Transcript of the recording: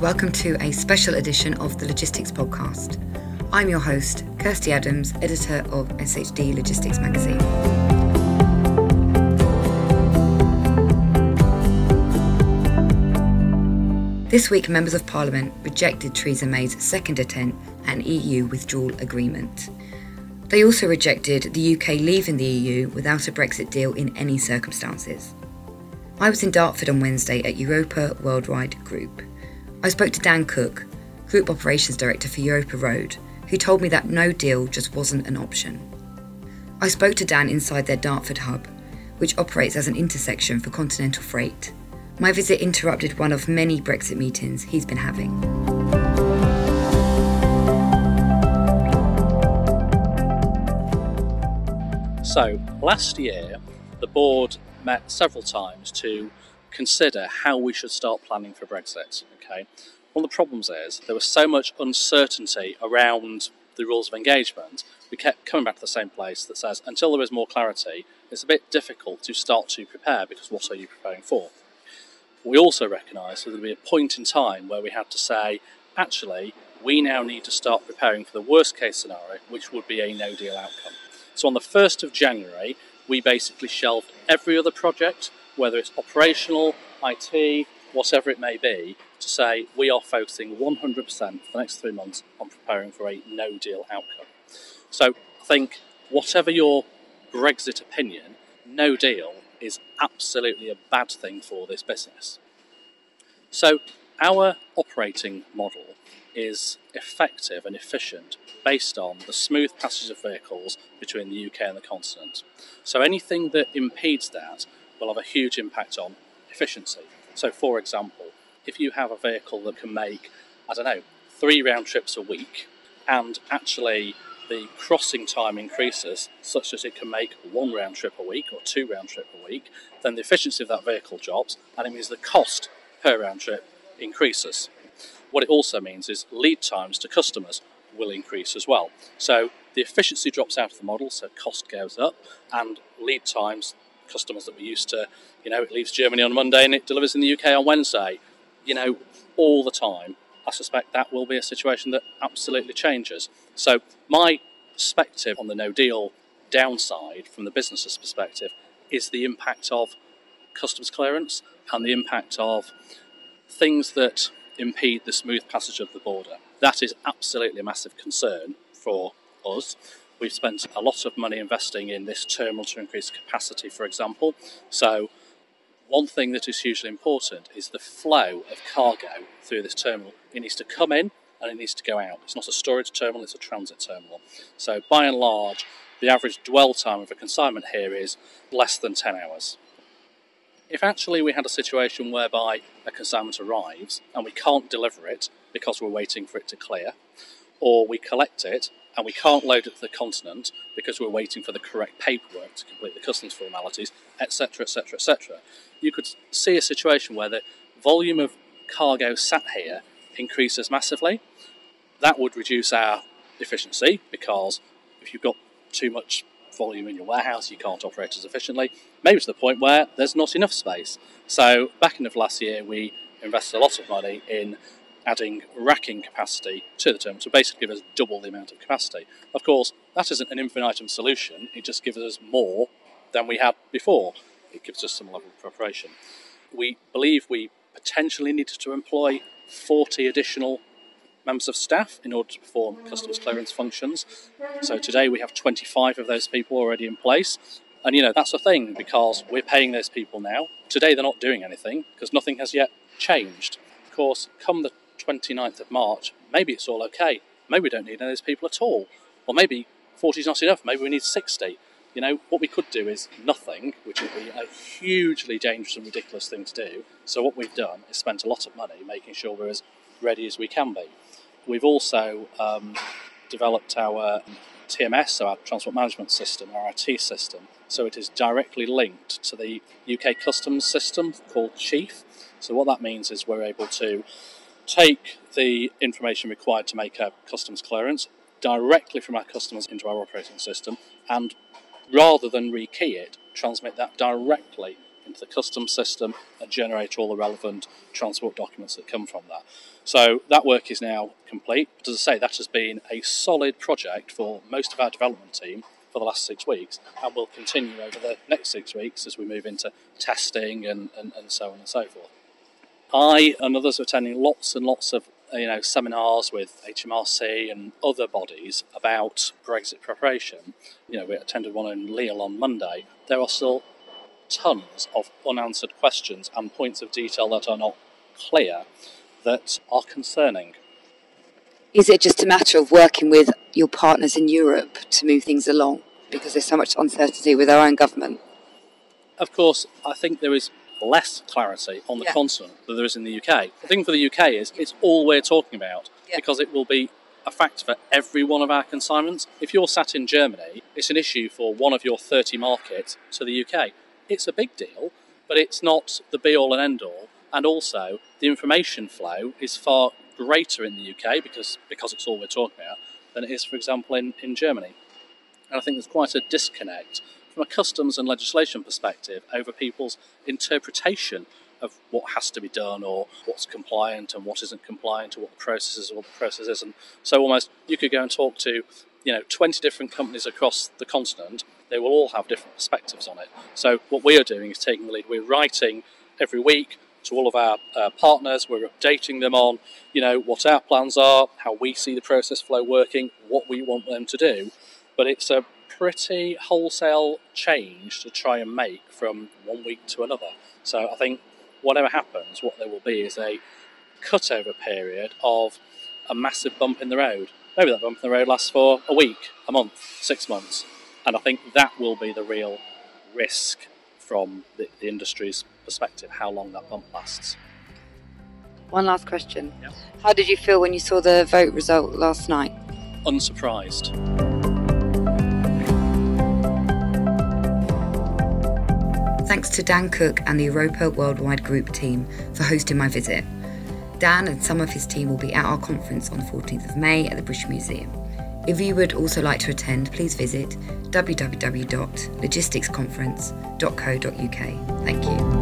welcome to a special edition of the Logistics Podcast. I'm your host, Kirsty Adams, editor of SHD Logistics Magazine. This week, members of Parliament rejected Theresa May's second attempt at an EU withdrawal agreement. They also rejected the UK leaving the EU without a Brexit deal in any circumstances. I was in Dartford on Wednesday at Europa Worldwide Group. I spoke to Dan Cook, Group Operations Director for Europa Road, who told me that no deal just wasn't an option. I spoke to Dan inside their Dartford hub, which operates as an intersection for continental freight. My visit interrupted one of many Brexit meetings he's been having. So, last year, the board met several times to consider how we should start planning for Brexit. Okay, one of the problems is there was so much uncertainty around the rules of engagement. We kept coming back to the same place that says until there is more clarity, it's a bit difficult to start to prepare because what are you preparing for? We also recognise that there would be a point in time where we had to say, actually, we now need to start preparing for the worst case scenario, which would be a no deal outcome. So on the 1st of January, we basically shelved every other project whether it's operational, IT, whatever it may be, to say we are focusing 100% for the next three months on preparing for a no deal outcome. So I think, whatever your Brexit opinion, no deal is absolutely a bad thing for this business. So, our operating model is effective and efficient based on the smooth passage of vehicles between the UK and the continent. So, anything that impedes that will have a huge impact on efficiency. So, for example, if you have a vehicle that can make, I don't know, three round trips a week, and actually the crossing time increases such that it can make one round trip a week or two round trip a week, then the efficiency of that vehicle drops, and it means the cost per round trip increases. What it also means is lead times to customers will increase as well. So the efficiency drops out of the model, so cost goes up, and lead times customers that we used to, you know, it leaves Germany on Monday and it delivers in the UK on Wednesday, you know, all the time. I suspect that will be a situation that absolutely changes. So, my perspective on the no deal downside from the business's perspective is the impact of customs clearance and the impact of things that impede the smooth passage of the border. That is absolutely a massive concern for us. We've spent a lot of money investing in this terminal to increase capacity, for example. So, one thing that is hugely important is the flow of cargo through this terminal. It needs to come in and it needs to go out. It's not a storage terminal, it's a transit terminal. So, by and large, the average dwell time of a consignment here is less than 10 hours. If actually we had a situation whereby a consignment arrives and we can't deliver it because we're waiting for it to clear, or we collect it and we can't load it to the continent because we're waiting for the correct paperwork to complete the customs formalities, etc., etc., etc. You could see a situation where the volume of cargo sat here increases massively. That would reduce our efficiency because if you've got too much volume in your warehouse, you can't operate as efficiently. Maybe to the point where there's not enough space. So, back in of last year, we invested a lot of money in adding racking capacity to the terminal to basically give us double the amount of capacity. Of course, that isn't an infinitum solution, it just gives us more than we had before. It gives us some level of preparation. We believe we potentially needed to employ 40 additional members of staff in order to perform customs clearance functions. So today we have 25 of those people already in place. And you know, that's a thing because we're paying those people now. Today they're not doing anything because nothing has yet changed. Of course, come the 29th of March, maybe it's all okay. Maybe we don't need any of those people at all. Or maybe 40 is not enough. Maybe we need 60. You know, what we could do is nothing, which would be a hugely dangerous and ridiculous thing to do. So, what we've done is spent a lot of money making sure we're as ready as we can be. We've also um, developed our TMS, so our transport management system, our IT system, so it is directly linked to the UK customs system called Chief. So, what that means is we're able to take the information required to make a customs clearance directly from our customers into our operating system and rather than rekey it, transmit that directly into the customs system and generate all the relevant transport documents that come from that. So that work is now complete. But as I say, that has been a solid project for most of our development team for the last six weeks and will continue over the next six weeks as we move into testing and, and, and so on and so forth. I and others are attending lots and lots of you know seminars with HMRC and other bodies about Brexit preparation. You know, we attended one in Lille on Monday. There are still tons of unanswered questions and points of detail that are not clear that are concerning. Is it just a matter of working with your partners in Europe to move things along because there's so much uncertainty with our own government? Of course, I think there is less clarity on the yeah. continent than there is in the UK. The thing for the UK is it's all we're talking about yeah. because it will be a fact for every one of our consignments. If you're sat in Germany, it's an issue for one of your 30 markets to the UK. It's a big deal, but it's not the be all and end all. And also, the information flow is far greater in the UK because, because it's all we're talking about than it is, for example, in, in Germany. And I think there's quite a disconnect from a customs and legislation perspective over people's interpretation of what has to be done or what's compliant and what isn't compliant or what the process is or what the process isn't. So almost you could go and talk to you know 20 different companies across the continent they will all have different perspectives on it. So what we are doing is taking the lead. We're writing every week to all of our uh, partners. We're updating them on you know what our plans are how we see the process flow working what we want them to do. But it's a pretty wholesale change to try and make from one week to another. So I think whatever happens, what there will be is a cutover period of a massive bump in the road. Maybe that bump in the road lasts for a week, a month, six months. And I think that will be the real risk from the, the industry's perspective, how long that bump lasts. One last question. Yep. How did you feel when you saw the vote result last night? Unsurprised. Thanks to Dan Cook and the Europa Worldwide Group team for hosting my visit. Dan and some of his team will be at our conference on the 14th of May at the British Museum. If you would also like to attend, please visit www.logisticsconference.co.uk. Thank you.